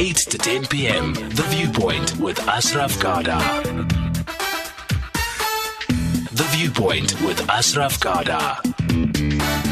8 to 10 p.m. The Viewpoint with Ashraf Garda. The Viewpoint with Ashraf Garda.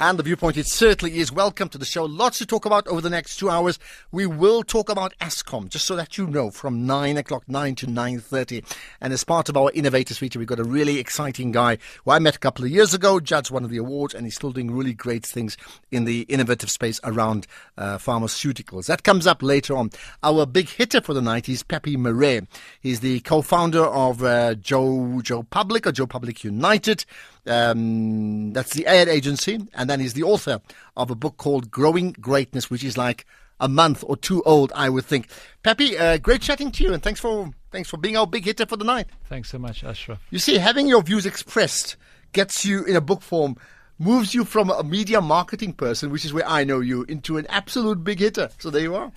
And the viewpoint, it certainly is. Welcome to the show. Lots to talk about over the next two hours. We will talk about Eskom, just so that you know, from nine o'clock, nine to nine thirty. And as part of our innovators feature, we've got a really exciting guy who I met a couple of years ago, judged one of the awards, and he's still doing really great things in the innovative space around uh, pharmaceuticals. That comes up later on. Our big hitter for the night is Pepe Marais. He's the co-founder of uh, Joe Joe Public or Joe Public United. Um, that's the ad agency, and then he's the author of a book called Growing Greatness, which is like a month or two old, I would think. Pepe, uh, great chatting to you, and thanks for thanks for being our big hitter for the night. Thanks so much, Ashraf. You see, having your views expressed gets you in a book form, moves you from a media marketing person, which is where I know you, into an absolute big hitter. So there you are.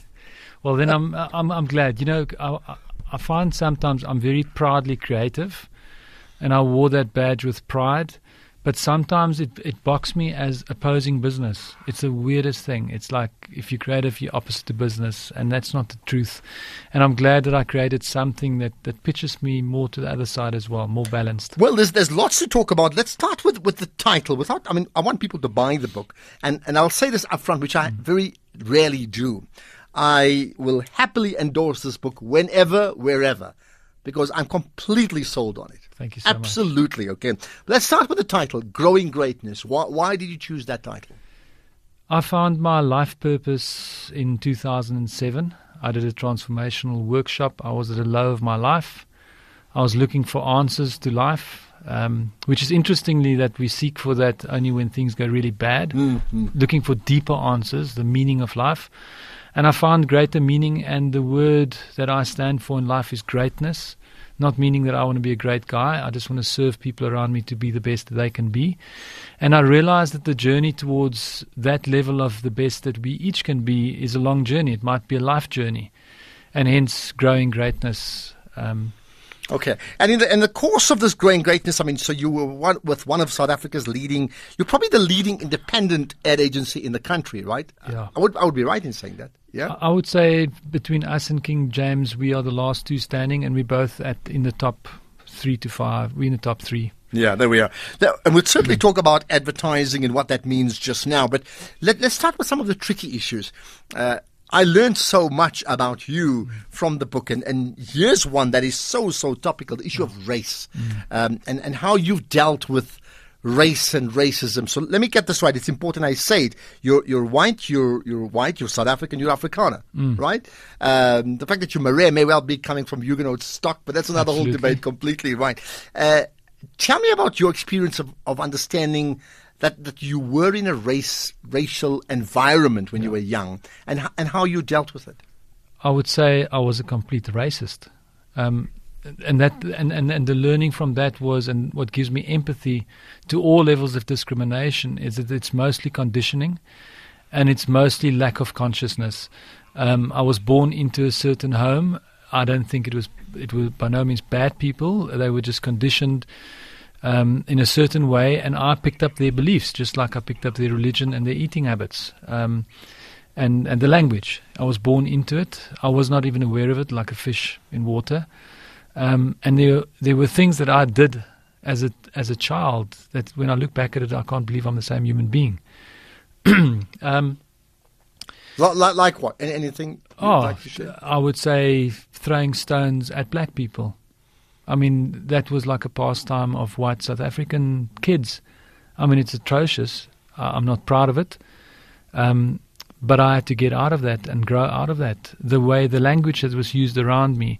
Well, then I'm I'm I'm glad. You know, I, I find sometimes I'm very proudly creative, and I wore that badge with pride. But sometimes it it boxes me as opposing business. It's the weirdest thing. It's like if you're creative, you're opposite to business, and that's not the truth. And I'm glad that I created something that, that pitches me more to the other side as well, more balanced. Well, there's there's lots to talk about. Let's start with, with the title. Without, I mean, I want people to buy the book, and and I'll say this up front, which I mm. very rarely do. I will happily endorse this book whenever, wherever, because I'm completely sold on it. Thank you so much. Absolutely. Okay. Let's start with the title, Growing Greatness. Why, why did you choose that title? I found my life purpose in 2007. I did a transformational workshop. I was at a low of my life. I was looking for answers to life, um, which is interestingly that we seek for that only when things go really bad. Looking for deeper answers, the meaning of life. And I found greater meaning, and the word that I stand for in life is greatness. Not meaning that I want to be a great guy. I just want to serve people around me to be the best that they can be. And I realize that the journey towards that level of the best that we each can be is a long journey. It might be a life journey. And hence, growing greatness. Um, Okay, and in the in the course of this growing greatness, I mean, so you were one, with one of South Africa's leading. You're probably the leading independent ad agency in the country, right? Yeah. I would I would be right in saying that. Yeah. I would say between us and King James, we are the last two standing, and we're both at in the top three to five. We're in the top three. Yeah, there we are. And we'll certainly talk about advertising and what that means just now. But let, us start with some of the tricky issues. Uh, I learned so much about you from the book, and, and here's one that is so, so topical the issue of race um, and, and how you've dealt with race and racism. So let me get this right. It's important I say it. You're, you're white, you're, you're white, you're South African, you're Afrikaner, right? Um, the fact that you're Marais may well be coming from Huguenot stock, but that's another whole debate completely, right? Uh, tell me about your experience of, of understanding that, that you were in a race racial environment when you were young and and how you dealt with it. I would say I was a complete racist. Um, and that and, and, and the learning from that was and what gives me empathy to all levels of discrimination is that it's mostly conditioning and it's mostly lack of consciousness. Um, I was born into a certain home. I don't think it was it was by no means bad people. They were just conditioned um, in a certain way, and I picked up their beliefs, just like I picked up their religion and their eating habits. Um, and, and the language. I was born into it. I was not even aware of it, like a fish in water. Um, and there, there were things that I did as a as a child that, when I look back at it, I can't believe I'm the same human being. um, Like, like, what? Anything? oh, like? I would say throwing stones at black people. I mean, that was like a pastime of white South African kids. I mean, it's atrocious. I'm not proud of it. Um, but I had to get out of that and grow out of that. The way the language that was used around me,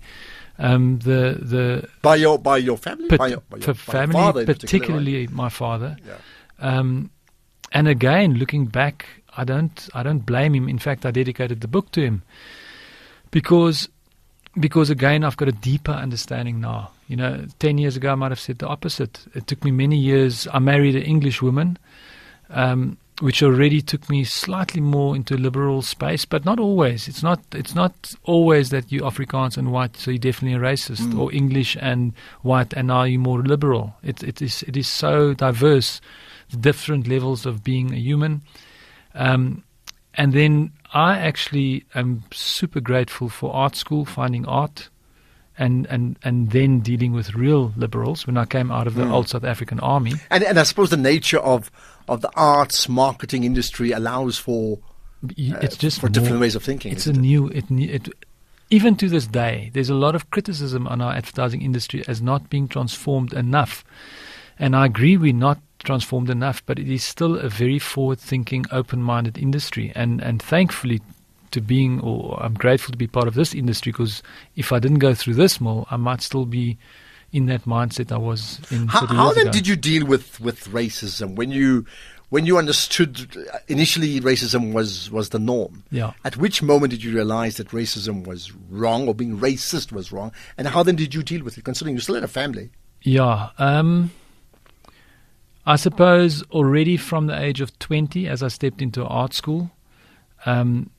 um, the the by your by your family, pat- by your, by your, for by your family, father in particular, particularly my father. Yeah. Um, and again, looking back, I don't I don't blame him. In fact, I dedicated the book to him because because again, I've got a deeper understanding now. You know, ten years ago, I might have said the opposite. It took me many years. I married an English woman. Um, which already took me slightly more into liberal space, but not always. It's not. It's not always that you Afrikaans and white, so you're definitely a racist, or English and white, and now you're more liberal. It, it is. It is so diverse, the different levels of being a human. Um, and then I actually am super grateful for art school, finding art, and, and, and then dealing with real liberals when I came out of the Mm. old South African army. And, and I suppose the nature of, of the arts marketing industry allows for uh, It's just for different ways of thinking. It's a it? new. It, it even to this day, there's a lot of criticism on our advertising industry as not being transformed enough, and I agree we're not transformed enough. But it is still a very forward-thinking, open-minded industry, and and thankfully. To being, or I'm grateful to be part of this industry because if I didn't go through this mill, I might still be in that mindset I was in. How, how then ago. did you deal with, with racism when you when you understood uh, initially racism was, was the norm? Yeah. At which moment did you realize that racism was wrong or being racist was wrong? And how then did you deal with it, considering you still had a family? Yeah. Um, I suppose already from the age of 20, as I stepped into art school, um,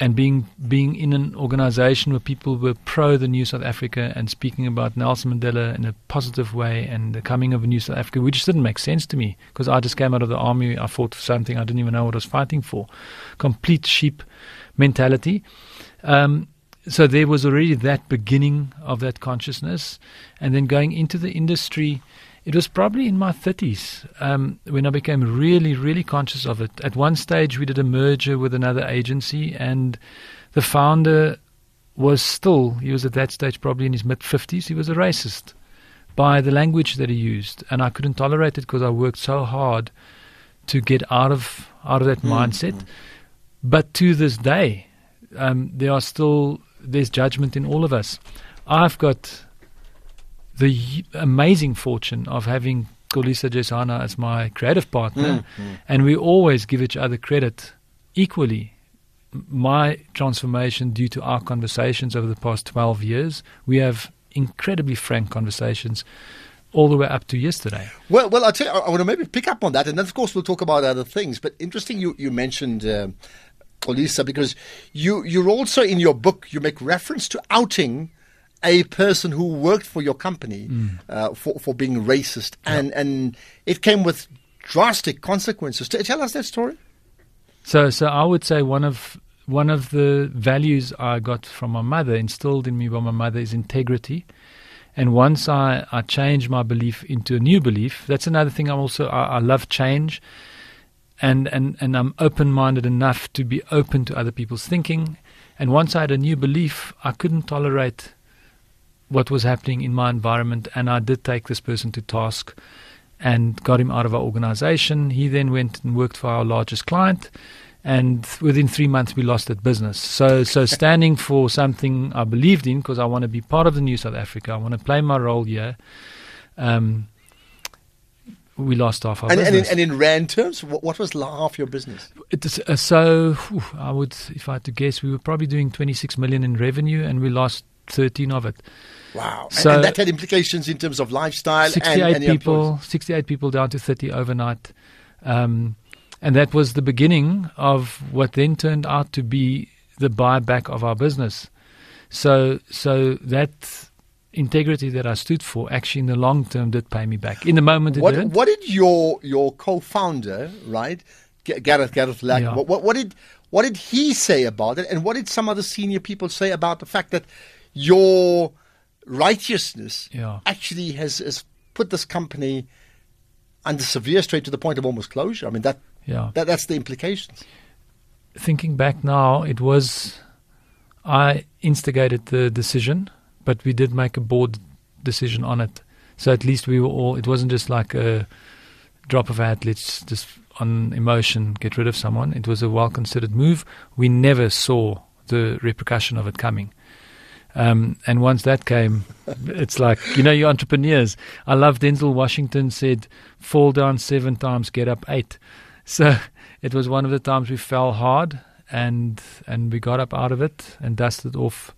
and being being in an organization where people were pro the New South Africa and speaking about Nelson Mandela in a positive way and the coming of a New South Africa, which didn't make sense to me because I just came out of the army. I fought for something I didn't even know what I was fighting for. Complete sheep mentality. Um, so there was already that beginning of that consciousness, and then going into the industry, it was probably in my 30s um, when I became really, really conscious of it. At one stage, we did a merger with another agency, and the founder was still, he was at that stage probably in his mid 50s, he was a racist by the language that he used. And I couldn't tolerate it because I worked so hard to get out of, out of that mindset. But to this day, um, there are still there's judgment in all of us. I've got the amazing fortune of having Xolisa Dyeshana as my creative partner, and we always give each other credit equally. My transformation due to our conversations over the past 12 years, we have incredibly frank conversations all the way up to yesterday. Well, well, I'll tell you, I, I want to maybe pick up on that, and then of course we'll talk about other things. But interesting, you you mentioned um Xolisa because you you're also in your book you make reference to outing a person who worked for your company uh, for for being racist, and and it came with drastic consequences. Tell us that story. So, so I would say one of one of the values I got from my mother, instilled in me by my mother, is integrity. And once I, I changed my belief into a new belief, that's another thing. I'm also I, I love change, and and and I'm open-minded enough to be open to other people's thinking. And once I had a new belief, I couldn't tolerate what was happening in my environment, and I did take this person to task and got him out of our organization. He then went and worked for our largest client, and within three months we lost that business. So, so standing for something I believed in because I want to be part of the new South Africa, I want to play my role here. Um, we lost half our And, and, in, business. and in rand terms, what, what was half your business? It is, uh, so whew, I would, if I had to guess, we were probably doing 26 million in revenue, and we lost 13 of it. Wow, and, So- and that had implications in terms of lifestyle. 68 and, people, 68 people down to 30 overnight. Um, and that was the beginning of what then turned out to be the buyback of our business. So, so that integrity that I stood for actually in the long term did pay me back. In the moment it What, didn't. what did your your co-founder, right, G- Gareth Gareth Leck, Yeah. what, what, what did what did he say about it, and what did some other senior people say about the fact that your righteousness Yeah. actually has, has put this company under severe strain to the point of almost closure? I mean that, Yeah. that that's the implications. thinking back now, it was I instigated the decision, but we did make a board decision on it. So at least we were all. It wasn't just like a drop of a hat. Let's just on emotion get rid of someone. It was a well considered move. We never saw the repercussion of it coming. Um, and once that came, it's like you know, you entrepreneurs. I love Denzel Washington said, "Fall down seven times, get up eight. So it was one of the times we fell hard, and and we got up out of it and dusted off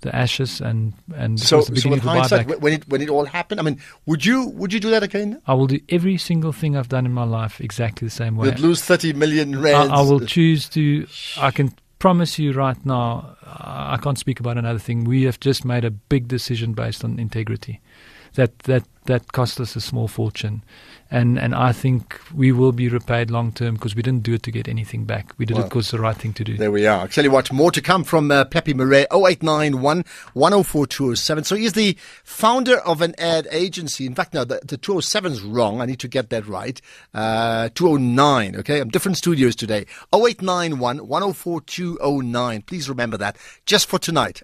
the ashes, and and So, so of hindsight, when it when it all happened, I mean, would you would you do that again? I will do every single thing I've done in my life exactly the same way. You'd lose thirty million I. I will choose to. I can promise you right now. I can't speak about another thing. We have just made a big decision based on integrity. That that that cost us a small fortune, and and I think we will be repaid long term because we didn't do it to get anything back. We did Well, it because it's the right thing to do. There we are. I'll tell you what, more to come from uh, Pepe Marais, 0891 104 207. So he's the founder of an ad agency. In fact, no, the, the 207 is wrong. I need to get that right. Uh, 209, okay? I'm different studios today. 0891 104 209. Please remember that. Just for tonight.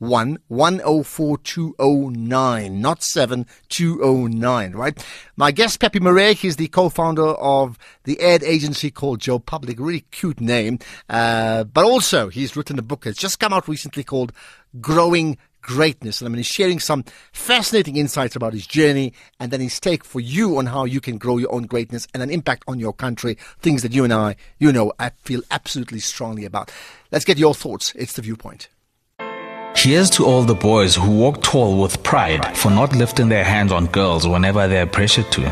0891 104 209, not 7209, right? My guest, Pepe Marais, he's the co-founder of the ad agency called Joe Public. Really cute name. Uh, but also, he's written a book that's just come out recently called Growing Greatness. And I mean, he's sharing some fascinating insights about his journey and then his take for you on how you can grow your own greatness and an impact on your country. Things that you and I, you know, I feel absolutely strongly about. Let's get your thoughts. It's the viewpoint. Here's to all the boys who walk tall with pride for not lifting their hands on girls whenever they're pressured to.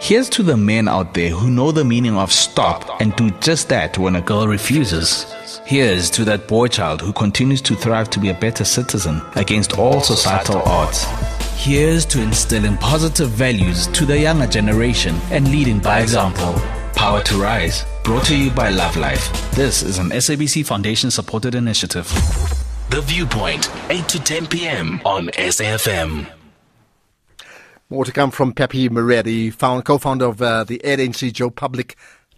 Here's to the men out there who know the meaning of stop and do just that when a girl refuses. Here's to that boy child who continues to thrive to be a better citizen against all societal odds. Here's to instilling positive values to the younger generation and leading by example. Power to Rise, brought to you by Love Life. This is an SABC Foundation supported initiative. The Viewpoint, 8 to 10 p.m. on SAFM. More to come from Pepe Moretti, found, co-founder of uh, the ad Joe Public,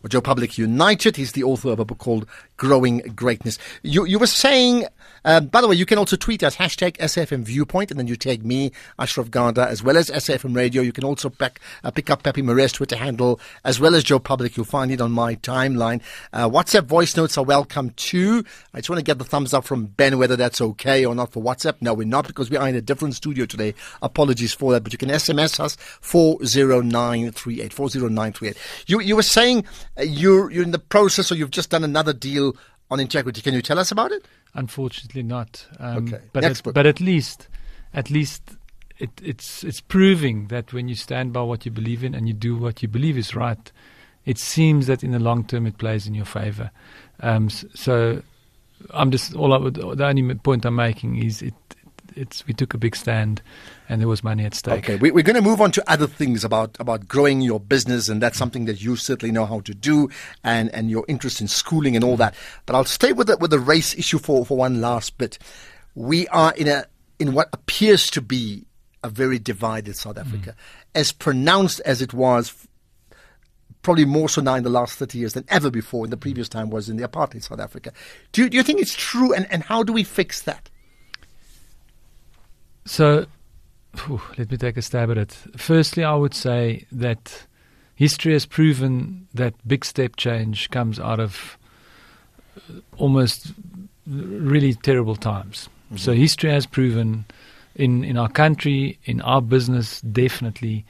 Joe Public United. He's the author of a book called Growing Greatness. You, you were saying, uh, by the way, you can also tweet us, hashtag SFM Viewpoint, and then you tag me, Ashraf Garda, as well as SFM Radio. You can also pick, uh, pick up Pepe Moretti's Twitter handle, as well as Joe Public. You'll find it on my timeline. Uh, WhatsApp voice notes are welcome too. I just want to get the thumbs up from Ben whether that's okay or not for WhatsApp. No, we're not because we are in a different studio today. Apologies for that, but you can SMS us 40938. 40938. You, you were saying uh, you're, you're in the process or you've just done another deal on integrity. Can you tell us about it? Unfortunately, not. Um, Okay. But Next at, book. but at least, at least, it, it's it's proving that when you stand by what you believe in and you do what you believe is right, it seems that in the long term it plays in your favor. Um, so, I'm just all I would, the only point I'm making is it. It's we took a big stand, and there was money at stake. Okay, we, we're going to move on to other things about, about growing your business, and that's something that you certainly know how to do, and, and your interest in schooling and all that. But I'll stay with the, with the race issue for, for one last bit. We are in a in what appears to be a very divided South mm. Africa, as pronounced as it was. Probably more so now in the last 30 years than ever before in the previous time was in the apartheid South Africa. Do you, do you think it's true? And, and how do we fix that? So, phew, let me take a stab at it. Firstly, I would say that history has proven that big step change comes out of uh, almost really terrible times. So, history has proven in, in our country, in our business, definitely,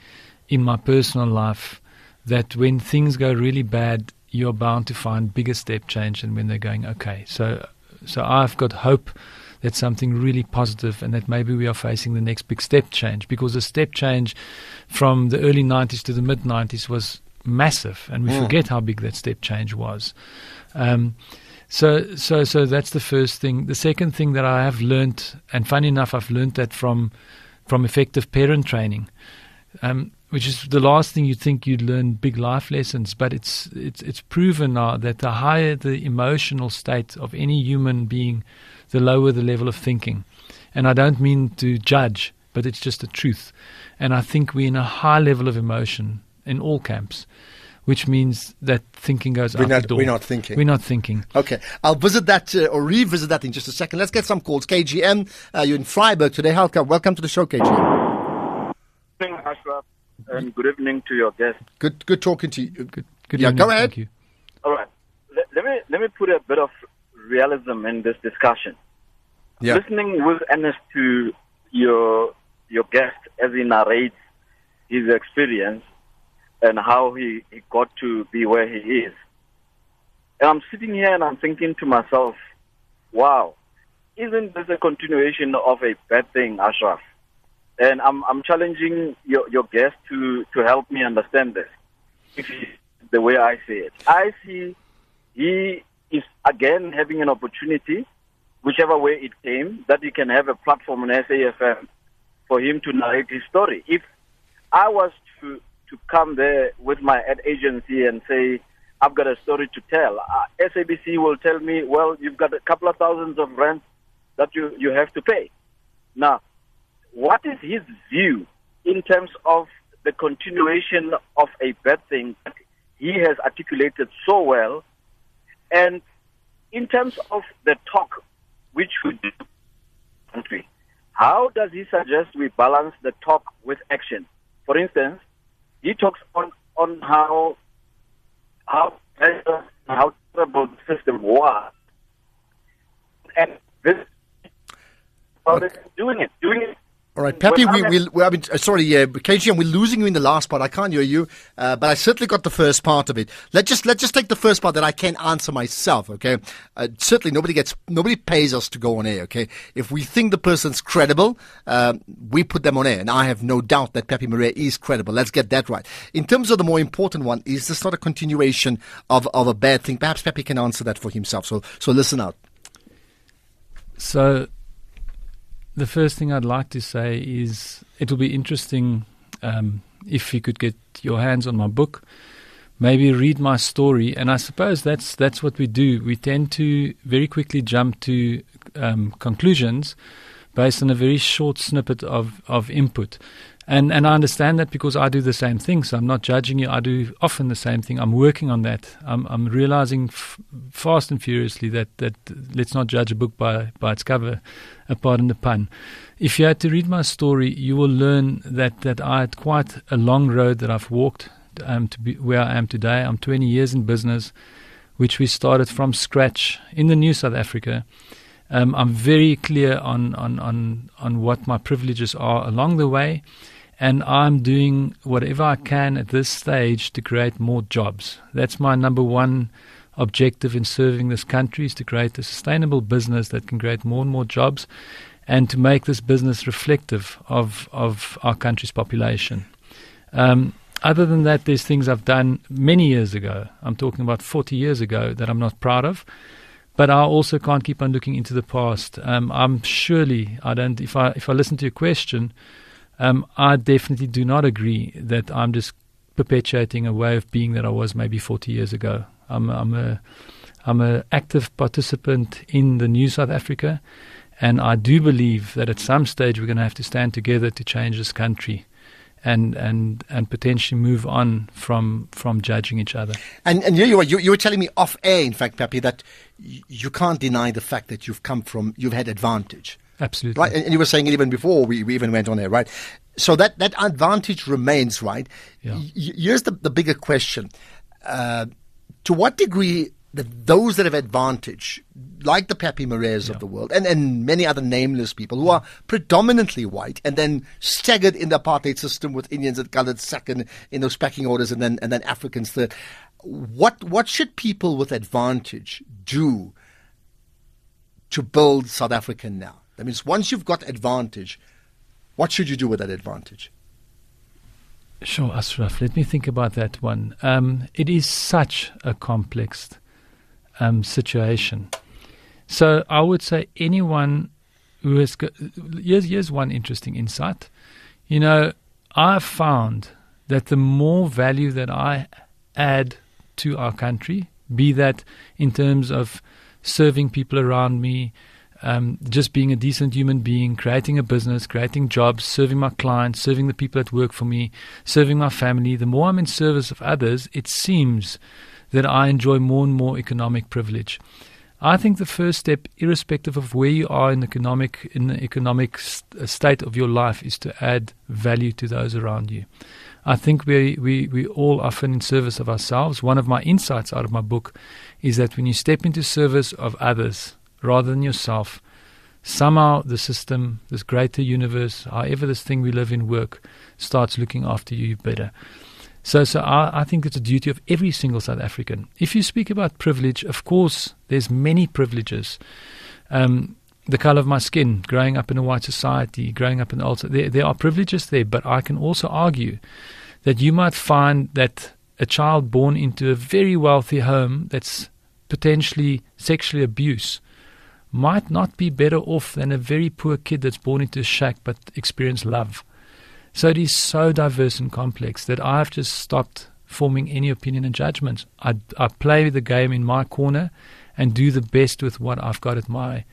in my personal life, that when things go really bad, you're bound to find bigger step change than when they're going okay. So, so I've got hope that something really positive and that maybe we are facing the next big step change because the step change from the early 90s to the mid 90s was massive and we Mm. forget how big that step change was. Um, so, so, so that's the first thing. The second thing that I have learnt, and funny enough, I've learnt that from from effective parent training, um, which is the last thing you'd think you'd learn big life lessons. But it's it's it's proven now that the higher the emotional state of any human being, the lower the level of thinking. And I don't mean to judge, but it's just the truth. And I think we're in a high level of emotion in all camps, which means that thinking goes We're out not- the door. we're not thinking. We're not thinking. Okay, I'll visit that uh, or revisit that in just a second. Let's get some calls. KGM, uh, you're in Vryburg today. Welcome, welcome to the show, KGM. Good evening, Ashraf, and good evening to your guest. Good, good talking to you. Good, good Yeah, evening. go ahead. Thank you. All right, let, let me let me put a bit of realism in this discussion. Yeah, Listening with earnest to your your guest as he narrates his experience and how he, he got to be where he is, and I'm sitting here and I'm thinking to myself, "Wow, isn't this a continuation of a bad thing, Ashraf?" And I'm I'm challenging your your guest to to help me understand this. If the way I see it, I see he is again having an opportunity, whichever way it came, that he can have a platform on SAFM for him to narrate his story. If I was to to come there with my ad agency and say I've got a story to tell, uh, SABC will tell me, well, you've got a couple of thousands of rent that you you have to pay. Now, what is his view in terms of the continuation of a bad thing that he has articulated so well, and in terms of the talk which we do country, how does he suggest we balance the talk with action? For instance, he talks on on how how how terrible the system was, and this well, doing it, doing it all right, Pepe, we, we, we, I mean, uh, sorry, uh, KGM, we're losing you in the last part. I can't hear you, uh, but I certainly got the first part of it. Let's just let's just take the first part that I can answer myself. Okay, uh, certainly nobody gets nobody pays us to go on air. Okay, if we think the person's credible, um, we put them on air, and I have no doubt that Pepe Marais is credible. Let's get that right. In terms of the more important one, is this not a continuation of of a bad thing? Perhaps Pepe can answer that for himself. So so listen out. So the first thing I'd like to say is it will be interesting um, if you could get your hands on my book, maybe read my story, and I suppose that's that's what we do. We tend to very quickly jump to um, conclusions based on a very short snippet of, of input. And and I understand that because I do the same thing. So I'm not judging you. I do often the same thing. I'm working on that. I'm I'm realizing f- fast and furiously that that let's not judge a book by by its cover, uh, pardon the pun. If you had to read my story, you will learn that that I had quite a long road that I've walked um, to be where I am today. I'm 20 years in business, which we started from scratch in the new South Africa. Um, I'm very clear on, on, on, on what my privileges are along the way and I'm doing whatever I can at this stage to create more jobs. That's my number one objective in serving this country is to create a sustainable business that can create more and more jobs and to make this business reflective of, of our country's population. Um, other than that, there's things I've done many years ago. I'm talking about 40 years ago that I'm not proud of. But I also can't keep on looking into the past. Um, I'm surely I don't. If I if I listen to your question, um, I definitely do not agree that I'm just perpetuating a way of being that I was maybe 40 years ago. I'm, I'm a I'm an active participant in the new South Africa, and I do believe that at some stage we're going to have to stand together to change this country. And, and and potentially move on from from judging each other. And and you were you, you were telling me off air, in fact, Pepe, that you can't deny the fact that you've come from you've had advantage. Absolutely. Right. And, you were saying it even before we, we even went on there, right? So that, that advantage remains, right? Yeah. Y- here's the, the bigger question. Uh, to what degree the, those that have advantage, like the Pepe Marais yeah. of the world, and, and many other nameless people who are predominantly white and then staggered in the apartheid system with Indians and colored second in those pecking orders and then, and then Africans third. What, what should people with advantage do to build South Africa now? That means once you've got advantage, what should you do with that advantage? Sure, Ashraf. Let me think about that one. Um, it is such a complex um, situation. So I would say anyone who has got, here's, here's one interesting insight. You know, I've found that the more value that I add to our country, be that in terms of serving people around me, um, just being a decent human being, creating a business, creating jobs, serving my clients, serving the people that work for me, serving my family, the more I'm in service of others, it seems that I enjoy more and more economic privilege. I think the first step, irrespective of where you are in the economic in the economic st- uh, state of your life, is to add value to those around you. I think we, we, we all often in service of ourselves. One of my insights out of my book is that when you step into service of others, rather than yourself. Somehow the system, this greater universe, however this thing we live in work, starts looking after you better. So, so I, I, think it's a duty of every single South African. If you speak about privilege, of course, there's many privileges. Um, the color of my skin, growing up in a white society, growing up in the old, there, there are privileges there. But I can also argue that you might find that a child born into a very wealthy home that's potentially sexually abused might not be better off than a very poor kid that's born into a shack but experienced love. So it is so diverse and complex that I've just stopped forming any opinion and judgment. I, I play the game in my corner and do the best with what I've got at my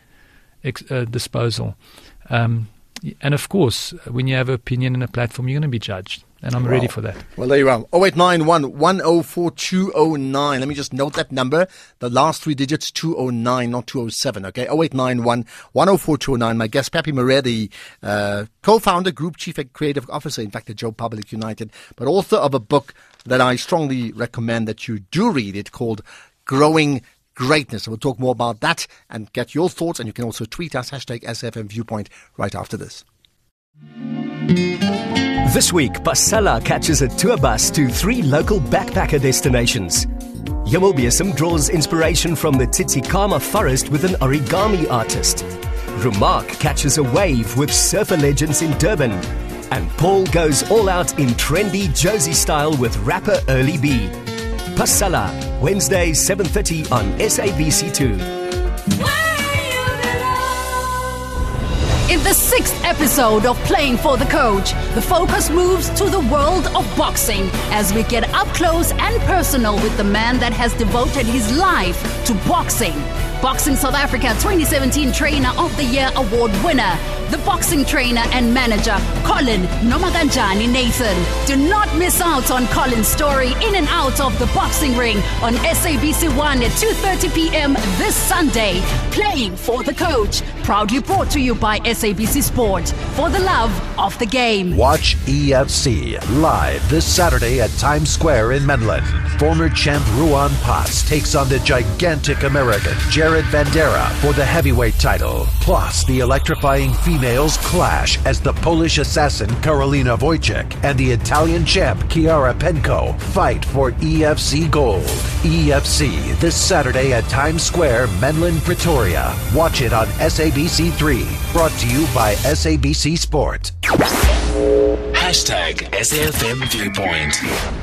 ex, uh, disposal. Um, and of course, when you have an opinion and a platform, you're going to be judged. And I'm Wow. ready for that. Well, there you are. 0891 104209. Let me just note that number. The last three digits 209, not 207. Okay. 0891 104209. My guest, Pepe Marais, the uh, co founder, group chief and creative officer, in fact, at Joe Public United, but author of a book that I strongly recommend that you do read. It's called Growing Greatness. So we'll talk more about that and get your thoughts. And you can also tweet us, hashtag SFM Viewpoint, right after this. This week, Pasella catches a tour bus to three local backpacker destinations. Yamobiasm draws inspiration from the Tsitsikamma forest with an origami artist. Remark catches a wave with surfer legends in Durban. And Paul goes all out in trendy Jozi style with rapper Early B. Pasella, Wednesday 7:30 on SABC2. The sixth episode of Playing for the Coach, the focus moves to the world of boxing as we get up close and personal with the man that has devoted his life to boxing. Boxing South Africa 2017 Trainer of the Year Award winner, the boxing trainer and manager, Colin Nomaganjani Nathan. Do not miss out on Colin's story in and out of the boxing ring on SABC 1 at 2.30 p.m. this Sunday. Playing for the Coach, proudly brought to you by SABC Sport for the love of the game. Watch EFC live this Saturday at Times Square in Menlyn. Former champ Ruan Potts takes on the gigantic American Jared for the heavyweight title. Plus, the electrifying females clash as the Polish assassin Karolina Wojcik and the Italian champ Chiara Penco fight for EFC gold. EFC this Saturday at Times Square, Menlyn, Pretoria. Watch it on SABC3. Brought to you by SABC Sport. Hashtag SAFM Viewpoint.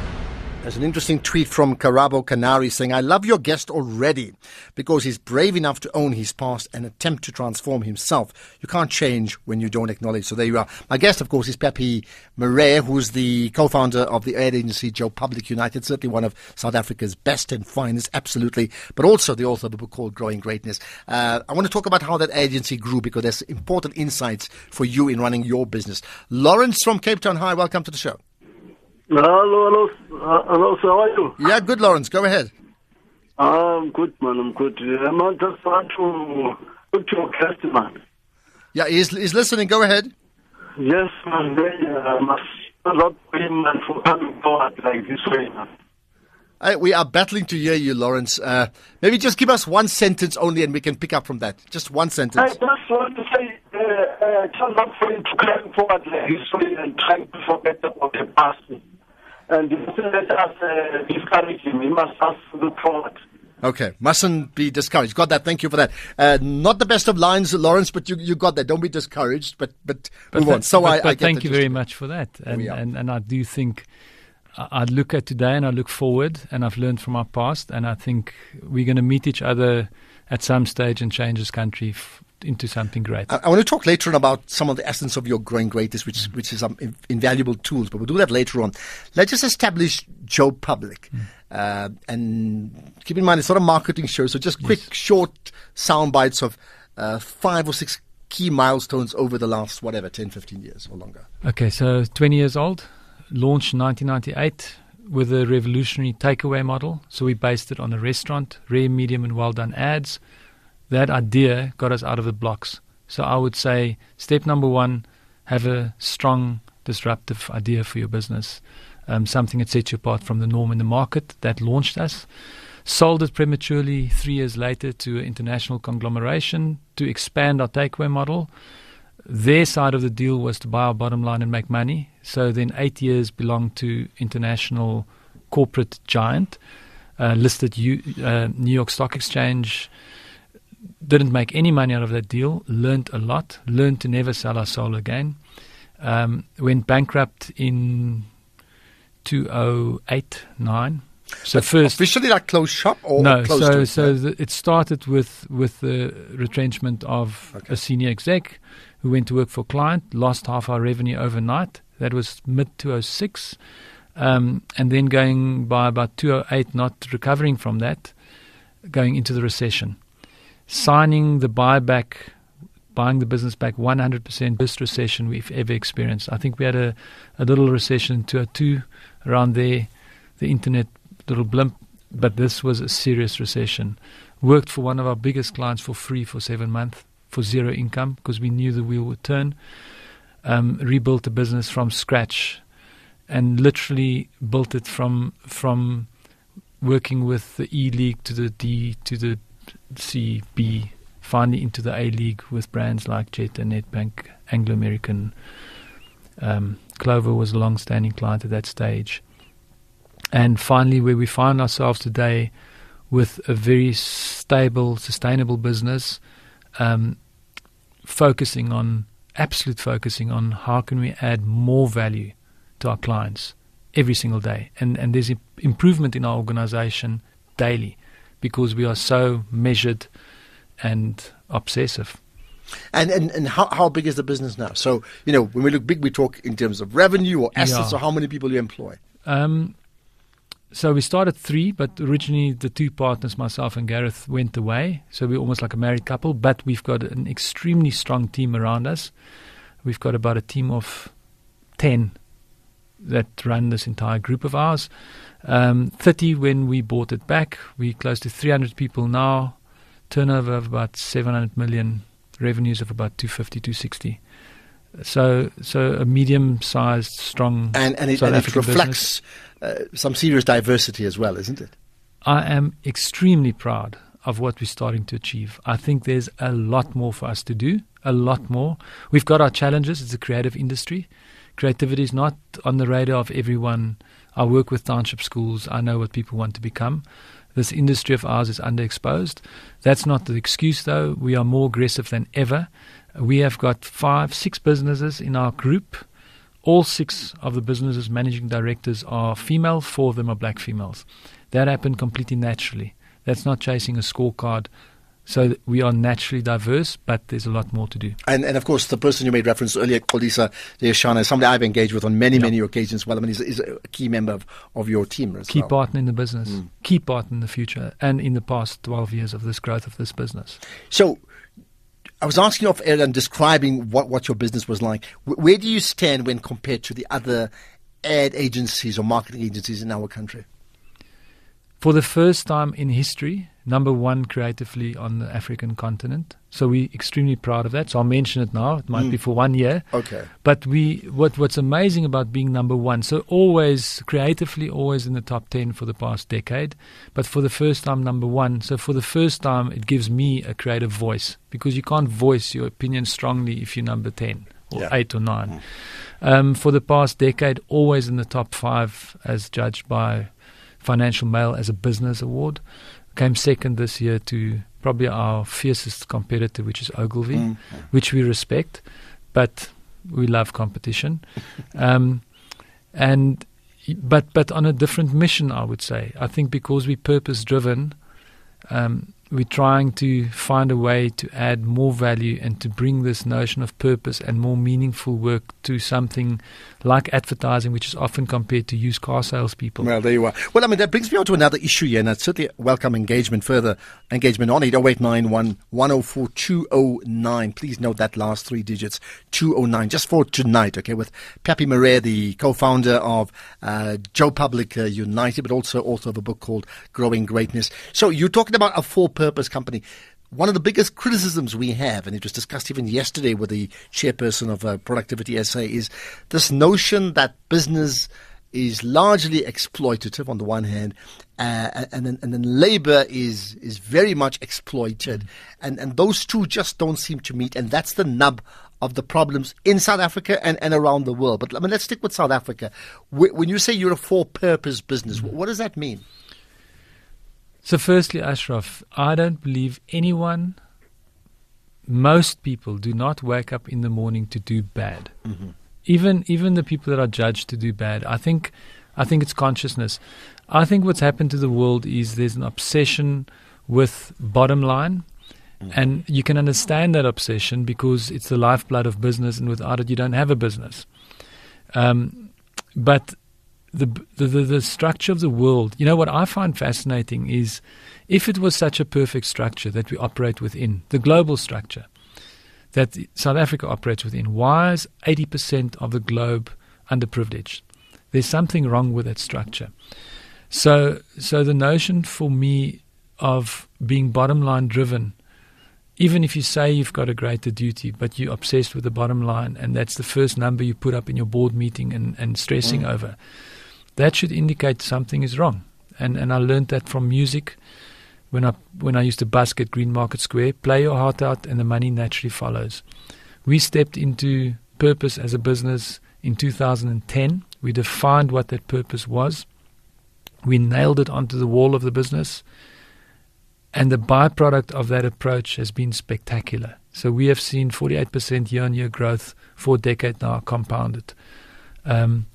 There's an interesting tweet from Karabo Canary saying, I love your guest already because he's brave enough to own his past and attempt to transform himself. You can't change when you don't acknowledge. So there you are. My guest, of course, is Pepe Marais, who's the co-founder of the ad agency Joe Public United, certainly one of South Africa's best and finest, absolutely, but also the author of a book called Growing Greatness. Uh, I want to talk about how that agency grew because there's important insights for you in running your business. Lawrence from Cape Town, hi, welcome to the show. Hello, hello, uh, hello, sir. How are you? Yeah, good, Lawrence. Go ahead. I'm good, man. I'm good. Um, I just want to talk to your guest, man. Yeah, he's, he's listening. Go ahead. Yes, man. They uh, must a lot him, man, for coming forward like this way, man. We are battling to hear you, Lawrence. Uh, maybe just give us one sentence only and we can pick up from that. Just one sentence. I just want to say, uh, uh, not for him to come forward like this way and trying to forget about the past. And he mustn't let us uh, discourage him. He must just look forward. Okay, mustn't be discouraged. Got that. Thank you for that. Uh, not the best of lines, Lawrence, but you, you got that. Don't be discouraged, but but, move tha- on. So but, I, but I thank you very much for that. And, and and I do think I I look at today and I look forward, and I've learned from our past, and I think we're going to meet each other at some stage and change this country f- into something great. I, I want to talk later on about some of the essence of your growing greatness, which which is um, invaluable tools. But we'll do that later on. Let's just establish Joe Public, uh, and keep in mind it's not a marketing show, so just quick, short sound bites of uh, five or six key milestones over the last whatever 10, 15 years or longer. Okay, so 20 years old, launched in 1998 with a revolutionary takeaway model. So we based it on a restaurant, rare, medium, and well done ads. That idea got us out of the blocks. So I would say step number one, have a strong, disruptive idea for your business, um, something that sets you apart from the norm in the market. That launched us. Sold it prematurely three years later to an international conglomeration to expand our takeaway model. Their side of the deal was to buy our bottom line and make money. So then eight years belonged to international corporate giant, uh, listed U, uh, New York Stock Exchange. Didn't make any money out of that deal. Learned a lot. Learned to never sell our soul again. Um, went bankrupt in 2008 9. So first, officially like closed shop or no, close so so the, it started with with the retrenchment of Okay. a senior exec who went to work for a client, lost half our revenue overnight. That was mid 2006, um, and then going by about 2008, not recovering from that, going into the recession, signing the buyback. Buying the business back 100% best recession we've ever experienced. I think we had a, a little recession in 2002 around there, the internet little blimp, but this was a serious recession. Worked for one of our biggest clients for free for seven months for zero income because we knew the wheel would turn. Um, rebuilt the business from scratch and literally built it from from working with the E League to the D to the C B, finally into the A League with brands like Jet and Nedbank, Anglo American. Um, Clover was a long-standing client at that stage. And finally where we find ourselves today with a very stable, sustainable business, um, focusing on absolute focusing on how can we add more value to our clients every single day, and and there's im- improvement in our organisation daily because we are so measured and obsessive. And and, and how, how big is the business now? So, you know, when we look big, we talk in terms of revenue or assets Yeah. or how many people you employ. Um, so we started three, but originally the two partners, myself and Gareth, went away. So we're almost like a married couple. But we've got an extremely strong team around us. We've got about a team of ten that run this entire group of ours. Um, Thirty when we bought it back. We're close to 300 people now. Turnover of about 700 million. Revenues of about 250, 260. So, so a medium-sized, strong And and it, and it reflects uh, some serious diversity as well, isn't it? I am extremely proud of what we're starting to achieve. I think there's a lot more for us to do, a lot more. We've got our challenges. It's a creative industry. Creativity is not on the radar of everyone. I work with township schools. I know what people want to become. This industry of ours is underexposed. That's not the excuse, though. We are more aggressive than ever. We have got five, six businesses in our group. All six of the businesses' managing directors are female, four of them are black females. That happened completely naturally. That's not chasing a scorecard. So we are naturally diverse, but there's a lot more to do. And and of course, the person you made reference to earlier, Xolisa Dyeshana, is somebody I've engaged with on many, Yeah. many occasions. Well, I mean, he's, he's a key member of, of your team as Key well. partner in the business, hmm. key partner in the future, and in the past 12 years of this growth of this business. So, I was asking off air and describing what, what your business was like. Where do you stand when compared to the other ad agencies or marketing agencies in our country? For the first time in history, number one creatively on the African continent. So we're extremely proud of that. So I'll mention it now. It might be for one year. Okay. But we, what, what's amazing about being number one, so always creatively, always in the top 10 for the past decade, but for the first time, number one. So for the first time, it gives me a creative voice because you can't voice your opinion strongly if you're number 10 or Yeah. 8 or 9. Um, for the past decade, always in the top five as judged by Financial Mail as a business award. Came second this year to probably our fiercest competitor, which is Ogilvy, which we respect, but we love competition. um, and but but on a different mission, I would say. I think because we're purpose driven, um, we're trying to find a way to add more value and to bring this notion of purpose and more meaningful work to something like advertising, which is often compared to used car salespeople. Well, there you are. Well, I mean, that brings me on to another issue here, and I'd certainly welcome engagement, further engagement on it. 0891 104 209. Please note that last three digits, 209, just for tonight, okay, with Pepe Marais, the co founder of uh, Joe Public uh, United, but also author of a book called Growing Greatness. So, you're talking about a for purpose company. One of the biggest criticisms we have, and it was discussed even yesterday with the chairperson of uh, Productivity SA, is this notion that business is largely exploitative on the one hand, uh, and then and then labor is is very much exploited, and and those two just don't seem to meet, and that's the nub of the problems in South Africa and, and around the world. But I mean, let's stick with South Africa. When you say you're a for-purpose business, wh- what does that mean? So, firstly, Ashraf, I don't believe anyone, most people do not wake up in the morning to do bad. Even even the people that are judged to do bad. I think I think it's consciousness. I think what's happened to the world is there's an obsession with bottom line. And you can understand that obsession because it's the lifeblood of business, and without it, you don't have a business. Um, but the, the, the the structure of the world, you know, what I find fascinating is if it was such a perfect structure that we operate within, the global structure that South Africa operates within, why is 80% of the globe underprivileged? There's something wrong with that structure. So, so the notion for me of being bottom line driven, even if you say you've got a greater duty, but you're obsessed with the bottom line, and that's the first number you put up in your board meeting and, and stressing Mm. over, that should indicate something is wrong. And and I learned that from music when I when I used to busk at Greenmarket Square. Play your heart out, and the money naturally follows. We stepped into purpose as a business in 2010. We defined what that purpose was. We nailed it onto the wall of the business. And the byproduct of that approach has been spectacular. So we have seen 48% year on year growth for a decade now, compounded. Um,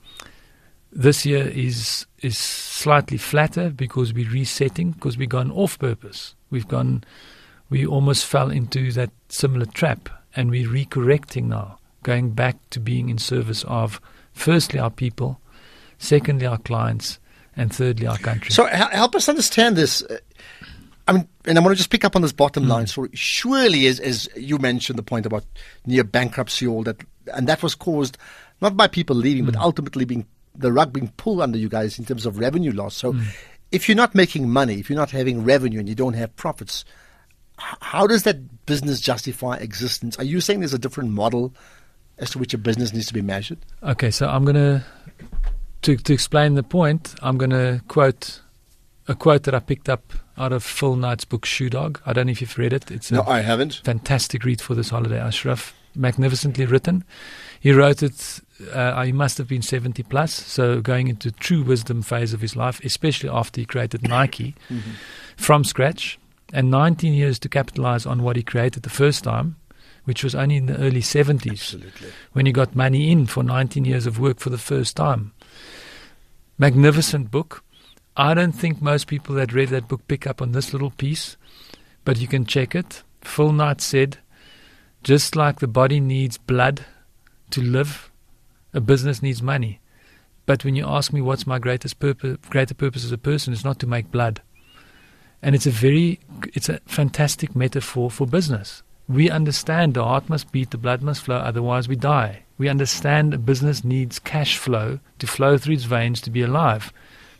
this year is is slightly flatter because we're resetting because we've gone off purpose. We've gone, we almost fell into that similar trap, and we're recorrecting now, going back to being in service of firstly our people, secondly our clients, and thirdly our country. So help us understand this. Uh, I mean, and I want to just pick up on this bottom Hmm. line story. Surely, as, as you mentioned, the point about near bankruptcy, all that, and that was caused not by people leaving, Hmm. but ultimately being the rug being pulled under you guys in terms of revenue loss. So, Hmm. if you're not making money, if you're not having revenue, and you don't have profits, how does that business justify existence? Are you saying there's a different model as to which a business needs to be measured? Okay, so I'm going to to explain the point. I'm going to quote a quote that I picked up out of Phil Knight's book Shoe Dog. I don't know if you've read it. It's No, I haven't. fantastic read for this holiday, Ashraf. Magnificently written. He wrote it. Uh, he must have been 70 plus, so going into true wisdom phase of his life, especially after he created Nike from scratch, and 19 years to capitalize on what he created the first time, which was only in the early 70s Absolutely. when he got money in for 19 years of work for the first time. Magnificent book. I don't think most people that read that book pick up on this little piece, but you can check it. Phil Knight said, just like the body needs blood to live, a business needs money. But when you ask me what's my greatest purpose, greater purpose as a person, it's not to make blood. And it's a very, it's a fantastic metaphor for business. We understand the heart must beat, the blood must flow, otherwise we die. We understand a business needs cash flow to flow through its veins to be alive.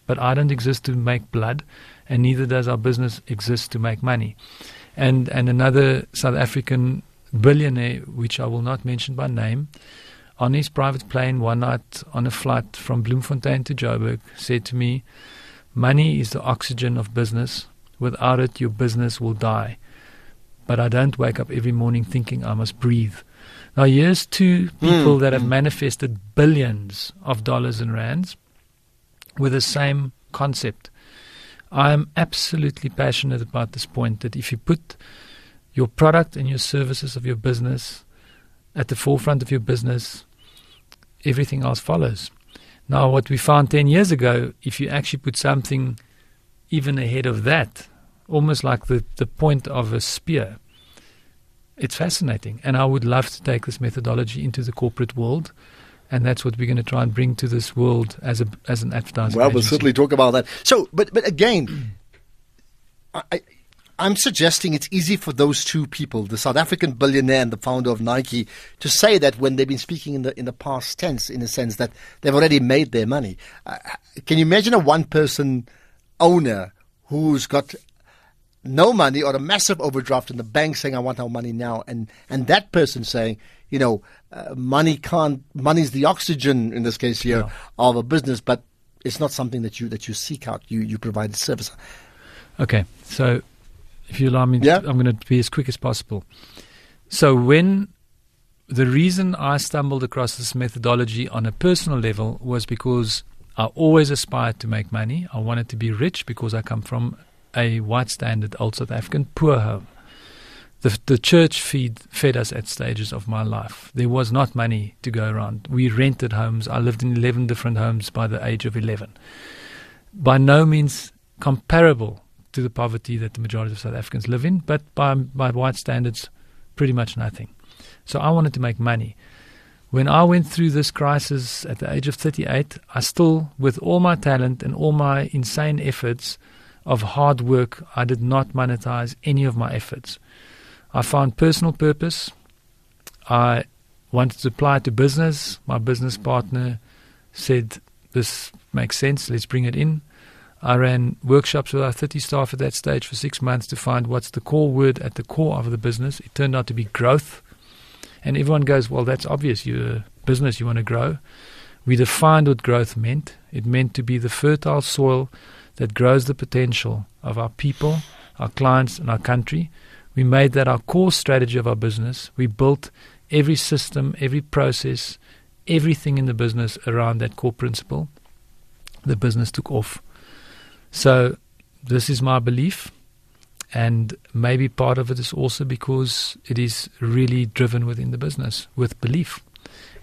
But I don't exist to make blood, and neither does our business exist to make money. And and another South African billionaire, which I will not mention by name, on his private plane one night on a flight from Bloemfontein to Joburg, said to me, Money is the oxygen of business. Without it, your business will die. But I don't wake up every morning thinking I must breathe. Now, here's two people hmm. that have hmm. manifested billions of dollars and rands with the same concept. I am absolutely passionate about this point that if you put your product and your services of your business at the forefront of your business, everything else follows. Now, what we found 10 years ago, if you actually put something even ahead of that, almost like the, the point of a spear, it's fascinating. And I would love to take this methodology into the corporate world. And that's what we're going to try and bring to this world as a as an advertising. Well, we'll certainly talk about that. So, but but again, I- I'm suggesting it's easy for those two people, the South African billionaire and the founder of Nike, to say that when they've been speaking in the in the past tense, in a sense that they've already made their money. Uh, can you imagine a one-person owner who's got no money or a massive overdraft in the bank saying, I want our money now. And, and that person saying, you know, uh, money can't, money's the oxygen in this case here of a business, but it's not something that you, that you seek out. You, you provide a service. Okay, so if you allow me, Yeah. I'm going to be as quick as possible. So when the reason I stumbled across this methodology on a personal level was because I always aspired to make money. I wanted to be rich because I come from a white standard old South African poor home. the, the church feed, fed us at stages of my life. There was not money to go around. We rented homes. I lived in 11 different homes by the age of 11. By no means comparable to the poverty that the majority of South Africans live in, but by, by white standards, pretty much nothing. So I wanted to make money. When I went through this crisis at the age of 38, I still, with all my talent and all my insane efforts of hard work, I did not monetize any of my efforts. I found personal purpose. I wanted to apply to business. My business partner said, This makes sense, let's bring it in. I ran workshops with our 30 staff at that stage for six months to find what's the core word at the core of the business. It turned out to be growth. And everyone goes, Well, that's obvious. You're a business, you want to grow. We defined what growth meant. It meant to be the fertile soil that grows the potential of our people, our clients, and our country we made that our core strategy of our business. We built every system, every process, everything in the business around that core principle. The business took off. So, this is my belief. And maybe part of it is also because it is really driven within the business with belief.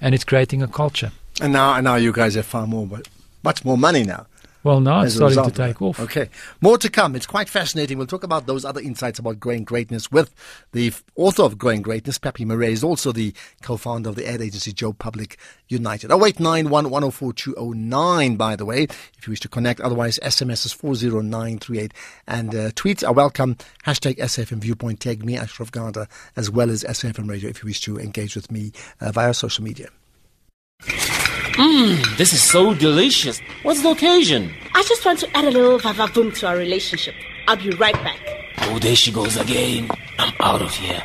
And it's creating a culture. And now, and now you guys have far more, but much more money now. Well, now it's starting to take off. Okay. More to come. It's quite fascinating. We'll talk about those other insights about growing greatness with the author of Growing Greatness, Pepe Marais, is also the co-founder of the ad agency Joe Public United. 0891 by the way, if you wish to connect. Otherwise, SMS is 40938. And uh, tweets are welcome. Hashtag SFM Viewpoint. Tag me, Ashraf Garda, as well as SFM Radio if you wish to engage with me uh, via social media. Mmm, this is so delicious. What's the occasion? I just want to add a little vavavoom to our relationship. I'll be right back. Oh, there she goes again. I'm out of here.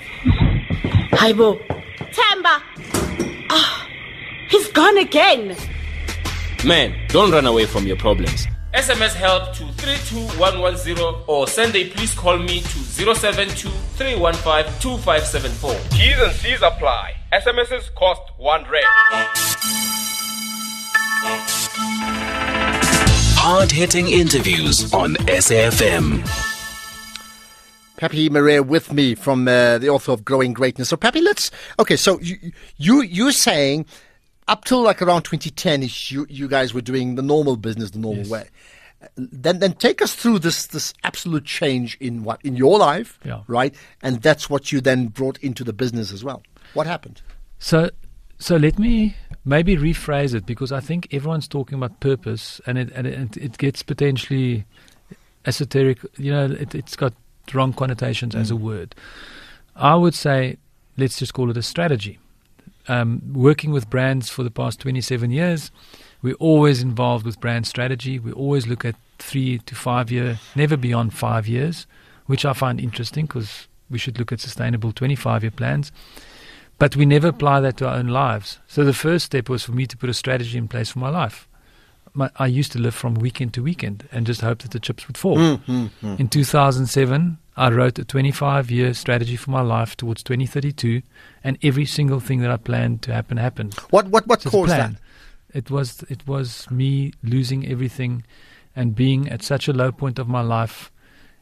Haibo. Tamba. Ah, oh, he's gone again. Man, don't run away from your problems. SMS help to 32110 or send a please call me to 072 315 2574. T's and C's apply. SMSs cost 1 rand. Hard hitting interviews on SAFM. Pepe Marais with me from uh, the author of Growing Greatness. So, Pepe, let's. Okay, so you, you you're saying up till like around 2010 you you guys were doing the normal business the normal yes. way. Then then take us through this this absolute change in what in your life, yeah. right? And that's what you then brought into the business as well. What happened? So so let me maybe rephrase it because I think everyone's talking about purpose and it and it, it gets potentially esoteric. You know, it, has got wrong connotations mm. as a mm. word. I would say let's just call it a strategy. Um, working with brands for the past 27 years, we're always involved with brand strategy. We always look at three to five year, never beyond five years, which I find interesting because we should look at sustainable 25 year plans. But we never apply that to our own lives. So the first step was for me to put a strategy in place for my life. My, I used to live from weekend to weekend and just hope that the chips would fall. Mm, mm, mm. In 2007, I wrote a 25 year strategy for my life towards 2032, and every single thing that I planned to happen happened. What what what caused that? It was it was me losing everything, and being at such a low point of my life,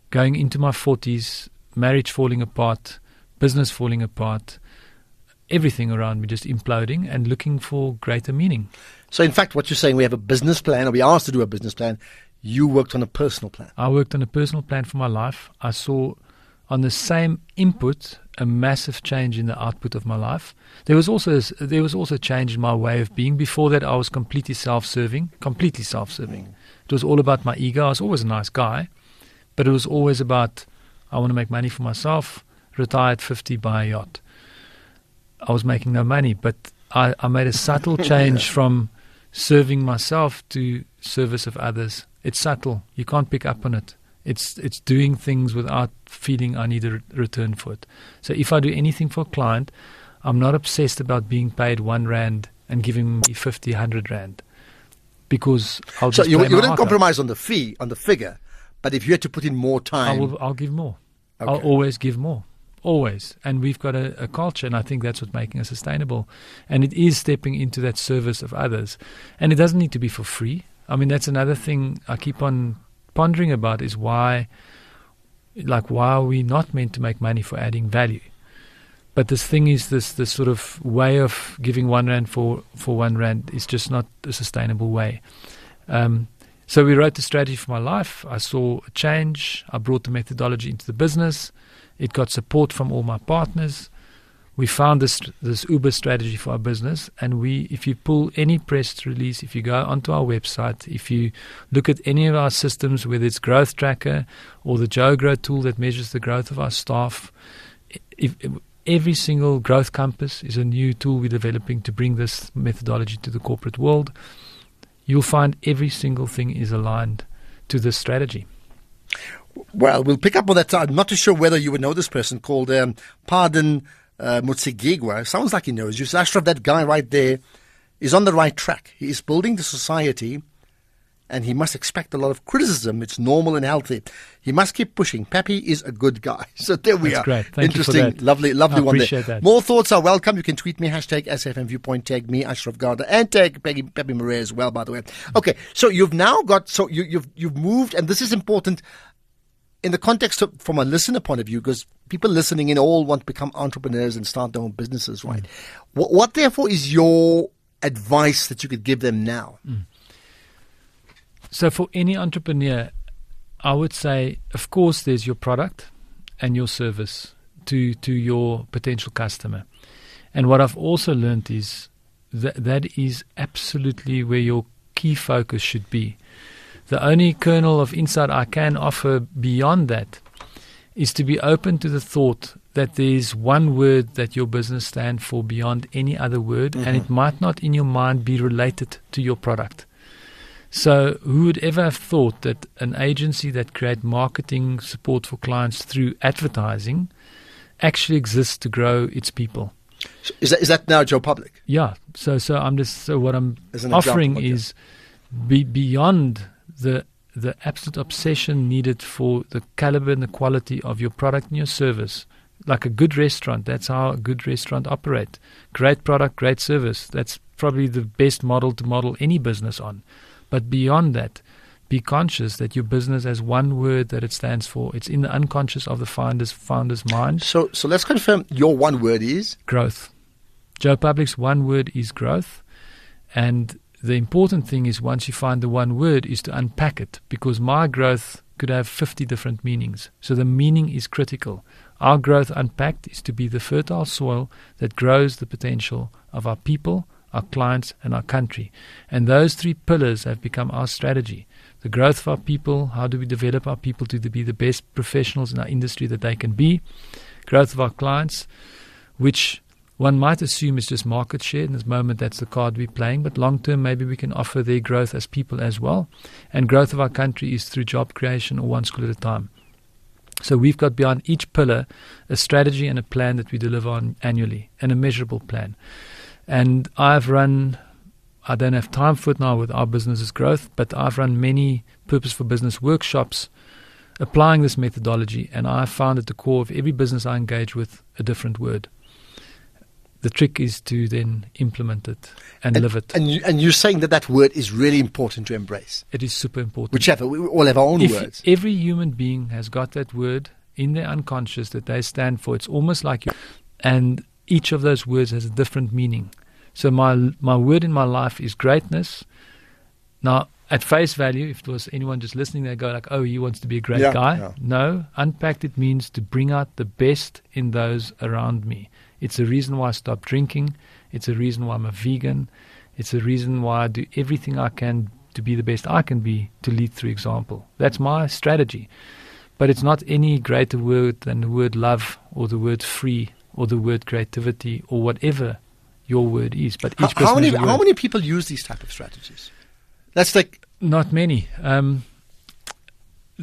going into my 40s, marriage falling apart, business falling apart, everything around me just imploding and looking for greater meaning. So, in fact, what you're saying, we have a business plan, or we asked to do a business plan. You worked on a personal plan. I worked on a personal plan for my life. I saw on the same input a massive change in the output of my life. There was also there was also a change in my way of being. Before that, I was completely self-serving, completely self-serving. Mm. It was all about my ego. I was always a nice guy, but it was always about I want to make money for myself. Retired 50, buy a yacht. I was making no money, but I, I made a subtle change yeah. from serving myself to service of others. It's subtle. You can't pick up on it. It's it's doing things without feeling I need a re- return for it. So if I do anything for a client, I'm not obsessed about being paid one rand and giving me 50, 100 rand because I'll so you, you wouldn't compromise on the fee on the figure, but if you had to put in more time, I will, I'll give more. Okay. I'll always give more always. And we've got a, a, culture, and I think that's what's making us sustainable. And it is stepping into that service of others. And it doesn't need to be for free. I mean, that's another thing I keep on pondering about is why Like, why are we not meant to make money for adding value? But this thing is this this sort of way of giving one rand for, for one rand is just not a sustainable way. Um, so we wrote the strategy for my life. I saw a change. I brought the methodology into the business. It got support from all my partners. We found this this Uber strategy for our business, and we, if you pull any press release, if you go onto our website, if you look at any of our systems, whether it's Growth Tracker or the Joe Grow tool that measures the growth of our staff, if, if every single growth compass is a new tool we're developing to bring this methodology to the corporate world. You'll find every single thing is aligned to this strategy. Well, we'll pick up on that. I'm not too sure whether you would know this person called um, Pardon uh, Mutsigigwa. Sounds like he knows you. So Ashraf, that guy right there, is on the right track. He is building the society and he must expect a lot of criticism. It's normal and healthy. He must keep pushing. Pepe is a good guy. So there we are. That's are. great. Thank Interesting, you for that. lovely, lovely I one there. that. More thoughts are welcome. You can tweet me, hashtag SFM Viewpoint, tag me, Ashraf Garda, and tag Peggy, Pepe Marais as well, by the way. Okay, so you've now got, so you, you've, you've moved, and this is important in the context of, from a listener point of view, because people listening in all want to become entrepreneurs and start their own businesses, right? Mm. What, what therefore is your advice that you could give them now? So for any entrepreneur, I would say, of course, there's your product and your service to to your potential customer. And what I've also learned is that that is absolutely where your key focus should be. The only kernel of insight I can offer beyond that is to be open to the thought that there's one word that your business stands for beyond any other word, and mm-hmm. it might not in your mind be related to your product. So, who would ever have thought that an agency that create marketing support for clients through advertising actually exists to grow its people? So is that, is that now Joe Public? Yeah. So, so I'm just so what I'm As offering example, okay. is be beyond the the absolute obsession needed for the caliber and the quality of your product and your service. Like a good restaurant, that's how a good restaurant operate. Great product, great service. That's probably the best model to model any business on. But beyond that, be conscious that your business has one word that it stands for. It's in the unconscious of the founder's founder's mind. So, so let's confirm your one word is growth. Joe Public's one word is growth, and the important thing is once you find the one word is to unpack it because my growth could have 50 different meanings. So the meaning is critical. Our growth unpacked is to be the fertile soil that grows the potential of our people, our clients, and our country. And those three pillars have become our strategy. The growth of our people, how do we develop our people to be the best professionals in our industry that they can be? Growth of our clients, which one might assume is just market share. In this moment, that's the card we're playing. But long term, maybe we can offer their growth as people as well. And growth of our country is through job creation or one school at a time. So we've got beyond each pillar a strategy and a plan that we deliver on annually and a measurable plan. And I've run, I don't have time for it now with our business's growth, but I've run many purpose for business workshops applying this methodology. And I found at the core of every business I engage with a different word. The trick is to then implement it and, live it. And, you, and you're saying that that word is really important to embrace. It is super important. Whichever, we all have our own if words. Every human being has got that word in their unconscious that they stand for. It's almost like you, and each of those words has a different meaning. So my my word in my life is greatness. Now, at face value, if there was anyone just listening, they go like, "Oh, he wants to be a great Yeah, guy." yeah. No, unpacked it means to bring out the best in those around me. It's a reason why I stopped drinking. It's a reason why I'm a vegan. It's a reason why I do everything I can to be the best I can be to lead through example. That's my strategy. But it's not any greater word than the word love or the word free or the word creativity or whatever your word is. But How, each person how many how many people use these type of strategies? That's like Not many. Um,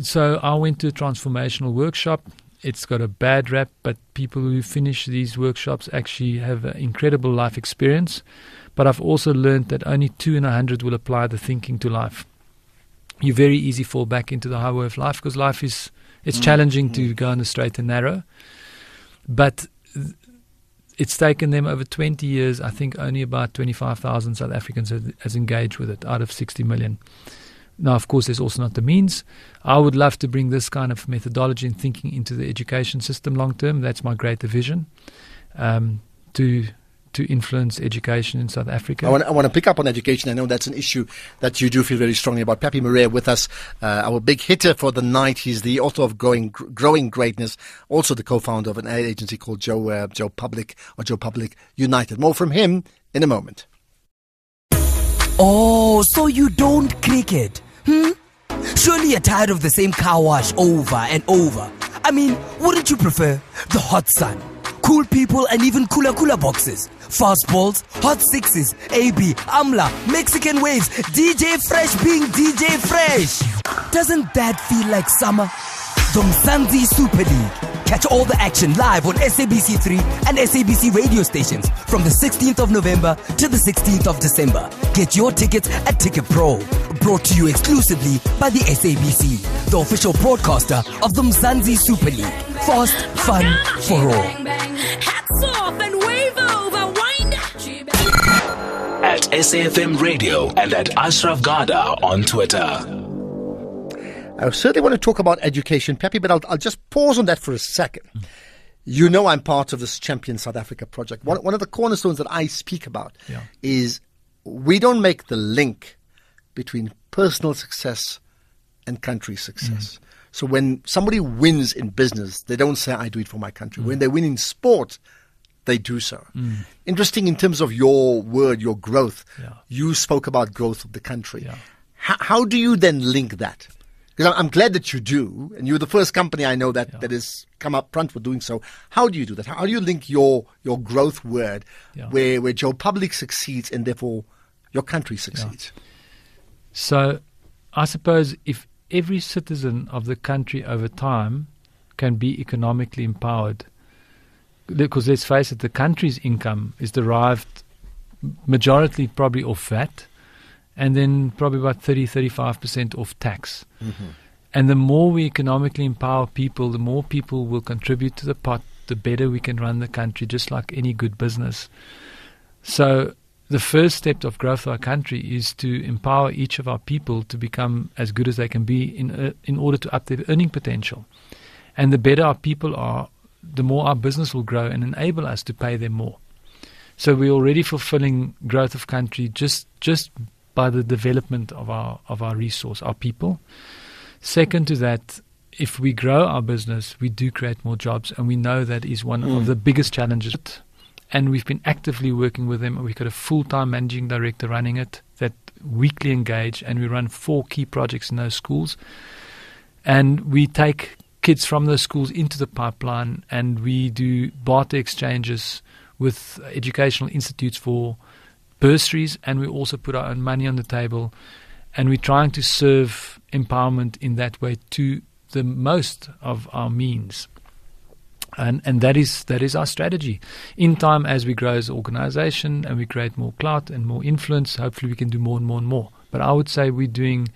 so I went to a transformational workshop. It's got a bad rap, but people who finish these workshops actually have an incredible life experience. But I've also learned that only two in a hundred will apply the thinking to life. You very easy fall back into the highway of life because life is it's Mm, challenging to go on the straight and narrow. But th- it's taken them over 20 years. I think only about 25,000 South Africans has, has engaged with it out of 60 million. Now, of course, there's also not the means. I would love to bring this kind of methodology and thinking into the education system long term. That's my greater vision. Um, to to influence education in South Africa. I want, I want to pick up on education. I know that's an issue that you do feel very strongly about. Pepe Marais with us, uh, our big hitter for the night. He's the author of Growing, Growing Greatness, also the co-founder of an ad agency called Joe, uh, Joe Public or Joe Public United. More from him in a moment. Oh, so you don't cricket? Hmm? Surely you're tired of the same car wash over and over. I mean, wouldn't you prefer the hot sun, cool people, and even cooler cooler boxes? Fast balls, hot sixes, AB, Amla, Mexican waves, DJ Fresh being DJ Fresh. Doesn't that feel like summer? The Mzansi Super League. Catch all the action live on SABC3 and SABC radio stations from the 16th of November to the 16th of December. Get your tickets at Ticket Pro. Brought to you exclusively by the SABC, the official broadcaster of the Mzansi Super League. Fast, fun, for all. Hats off and wave over, wind At SAFM Radio and at Ashraf Garda on Twitter. I certainly want to talk about education, Pepe, but I'll, I'll just pause on that for a second. You know, I'm part of this Champion South Africa project. One, one of the cornerstones that I speak about Yeah. is we don't make the link between personal success and country success. Mm-hmm. So when somebody wins in business, they don't say, I do it for my country. Mm. When they win in sport, they do so. Mm. Interesting in terms of your word, your growth. You spoke about growth of the country. How, how do you then link that? Because I'm, glad that you do, and you're the first company I know that, that has come up front for doing so. How do you do that? How do you link your your growth word, Yeah. where where Joe Public succeeds and therefore your country succeeds? So, I suppose if every citizen of the country over time can be economically empowered, because let's face it, the country's income is derived majority probably off VAT, and then probably about 30 35% off tax. And the more we economically empower people, the more people will contribute to the pot, the better we can run the country, just like any good business. So, the first step of growth of our country is to empower each of our people to become as good as they can be in, uh, in order to up their earning potential. And the better our people are, the more our business will grow and enable us to pay them more. So we're already fulfilling growth of country just just by the development of our of our resource, our people. Second to that, if we grow our business, we do create more jobs, and we know that is one Mm. of the biggest challenges. And we've been actively working with them. We've got a full-time managing director running it that weekly engage, and we run four key projects in those schools. And we take kids from those schools into the pipeline, and we do barter exchanges with educational institutes for bursaries, and we also put our own money on the table, and we're trying to serve empowerment in that way to the most of our means. And and that is that is our strategy. In time, as we grow as an organisation and we create more clout and more influence, hopefully we can do more and more and more. But I would say we're doing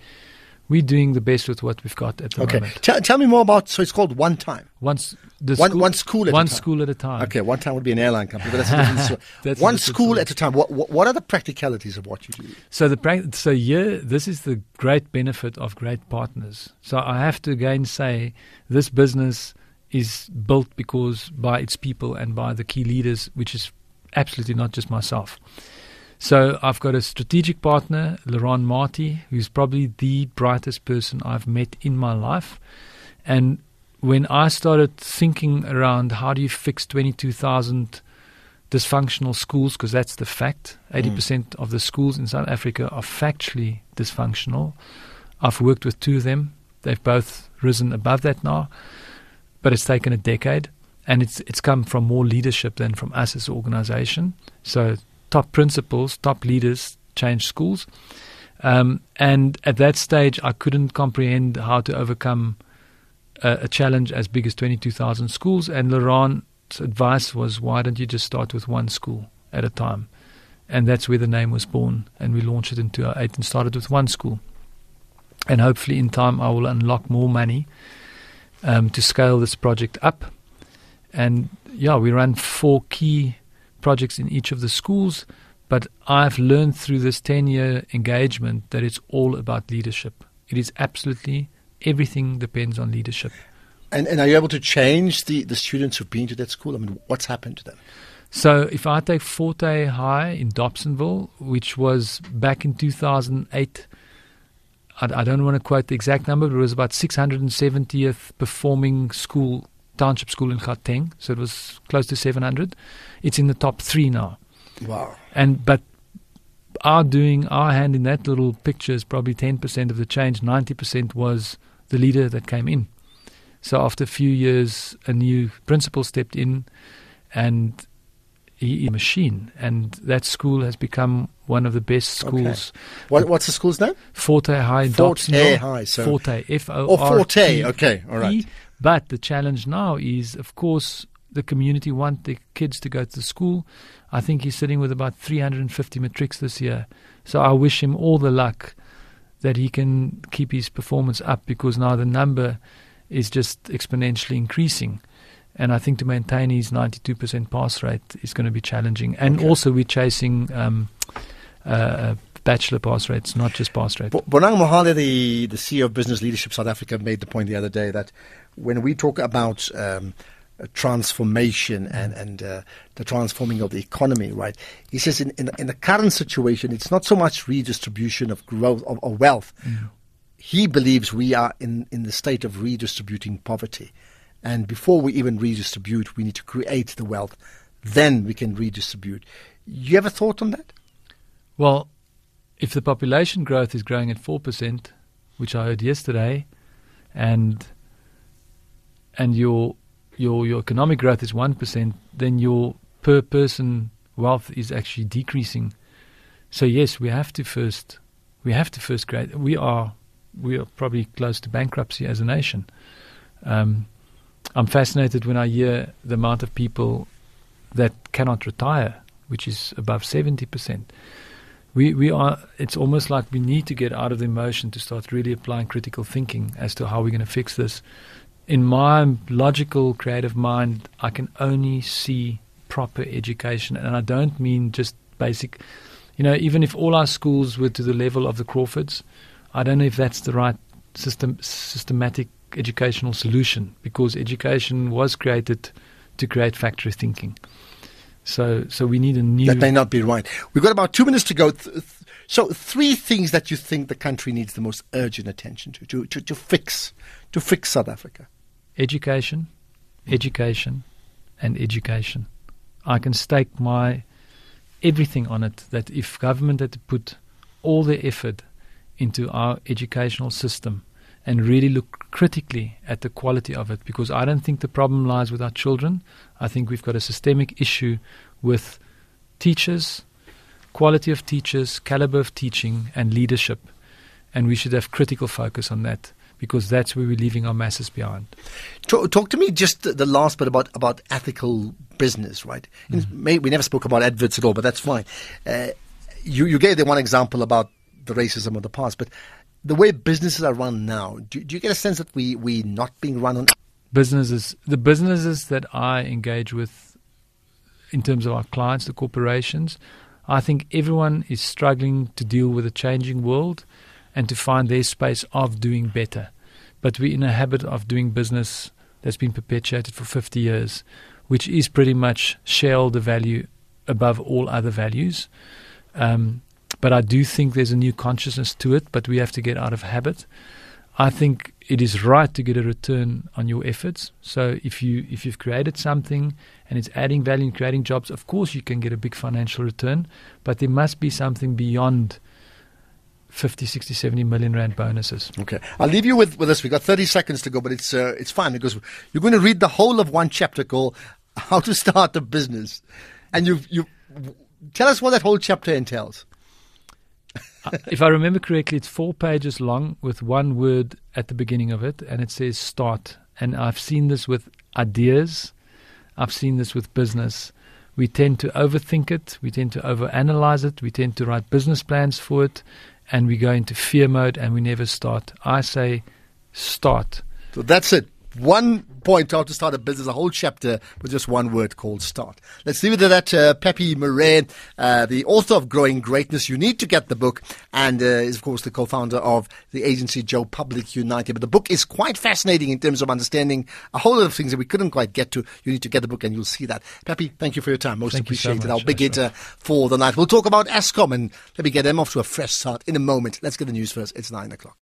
we're doing the best with what we've got at the Okay. moment. Tell, tell me more about. So it's called One Time. Once the one, school- one school at one a time. One school at a time. Okay, one time would be an airline company, but that's a different story. That's one school at a time. What, what are the practicalities of what you do? So the prac- so yeah, this is the great benefit of great partners. So I have to again say this business is built because by its people and by the key leaders, which is absolutely not just myself. So I've got a strategic partner, Laurent Marty, who's probably the brightest person I've met in my life. And when I started thinking around how do you fix 22,000 dysfunctional schools, because that's the fact, mm. 80% of the schools in South Africa are factually dysfunctional. I've worked with two of them. They've both risen above that now, but it's taken a decade. And it's it's come from more leadership than from us as an organization. So top principals, top leaders change schools. Um, and at that stage, I couldn't comprehend how to overcome a, a challenge as big as 22,000 schools. And Laurent's advice was, why don't you just start with one school at a time? And that's where the name was born. And we launched it in 2008 and started with one school. And hopefully, in time, I will unlock more money um, to scale this project up. And yeah, we run four key projects in each of the schools. But I've learned through this 10 year engagement that it's all about leadership. It is absolutely everything depends on leadership. And, and are you able to change the, the students who've been to that school? I mean, what's happened to them? So if I take Forte High in Dobsonville, which was back in 2008, I, I don't want to quote the exact number, but it was about 670th performing school, township school in Gauteng. So it was close to 700. It's in the top three now. Wow. And but our doing our hand in that little picture is probably 10% of the change. 90% was the leader that came in. So after a few years, a new principal stepped in, and he a machine, and that school has become one of the best schools. Okay. What, what's the school's name? Forte High Forte. High, so- Forte, F O Oh, R Forte, T okay, all right. But the challenge now is, of course, the community want the kids to go to the school. I think he's sitting with about 350 matrics this year. So I wish him all the luck that he can keep his performance up because now the number is just exponentially increasing. And I think to maintain his 92% pass rate is going to be challenging. And Okay. also, we're chasing um, uh, bachelor pass rates, not just pass rates. Bo- Bonang Mohale, the, the CEO of Business Leadership South Africa, made the point the other day that when we talk about um, transformation and, and uh, the transforming of the economy, right? He says in, in, in the current situation, it's not so much redistribution of growth of, of wealth. He believes we are in, in the state of redistributing poverty. And before we even redistribute, we need to create the wealth. Then we can redistribute. You have a thought on that? Well, if the population growth is growing at four percent, which I heard yesterday, and and your your your economic growth is one percent, then your per person wealth is actually decreasing. So yes, we have to first we have to first create. We are we are probably close to bankruptcy as a nation. Um, I'm fascinated when I hear the amount of people that cannot retire, which is above seventy percent we we are it's almost like we need to get out of the emotion to start really applying critical thinking as to how we're going to fix this in my logical creative mind i can only see proper education and i don't mean just basic you know even if all our schools were to the level of the crawfords i don't know if that's the right system systematic educational solution because education was created to create factory thinking so so we need a new That may not be right. We've got about two minutes to go. Th- th- so, three things that you think the country needs the most urgent attention to, to, to, to fix, to fix South Africa. Education, education, and education. I can stake my everything on it that if government had to put all their effort into our educational system and really look critically at the quality of it, because I don't think the problem lies with our children. I think we've got a systemic issue with teachers, quality of teachers, caliber of teaching, and leadership. And we should have critical focus on that because that's where we're leaving our masses behind. Talk, talk to me just the, the last bit about, about ethical business, right? May, we never spoke about adverts at all, but that's fine. Uh, you, you gave the one example about the racism of the past, but the way businesses are run now, do, do you get a sense that we we're not being run on? businesses the businesses that I engage with in terms of our clients, the corporations, I think everyone is struggling to deal with a changing world and to find their space of doing better. But we're in a habit of doing business that's been perpetuated for 50 years, which is pretty much shareholder value above all other values. Um, but I do think there's a new consciousness to it, but we have to get out of habit. I think it is right to get a return on your efforts. So if you if you've created something and it's adding value and creating jobs, of course you can get a big financial return, but there must be something beyond 50, 60, 70 million rand bonuses. Okay, I'll leave you with, with this. We've got 30 seconds to go, but it's uh, it's fine because you're going to read the whole of one chapter called "How to Start a Business," and you you tell us what that whole chapter entails. if I remember correctly, it's four pages long with one word at the beginning of it, and it says start. And I've seen this with ideas, I've seen this with business. We tend to overthink it, we tend to overanalyze it, we tend to write business plans for it, and we go into fear mode and we never start. I say start. So that's it. one point how to start a business, a whole chapter with just one word called start. Let's leave it at that. Uh, Pepe Marais, uh, the author of Growing Greatness. You need to get the book and uh, is, of course, the co-founder of the agency Joe Public United. But the book is quite fascinating in terms of understanding a whole lot of things that we couldn't quite get to. You need to get the book and you'll see that. Pepe, thank you for your time. Most Thank you so appreciated. much, Our big hitter for the night. We'll talk about Eskom and let me get them off to a fresh start in a moment. Let's get the news first. It's nine o'clock.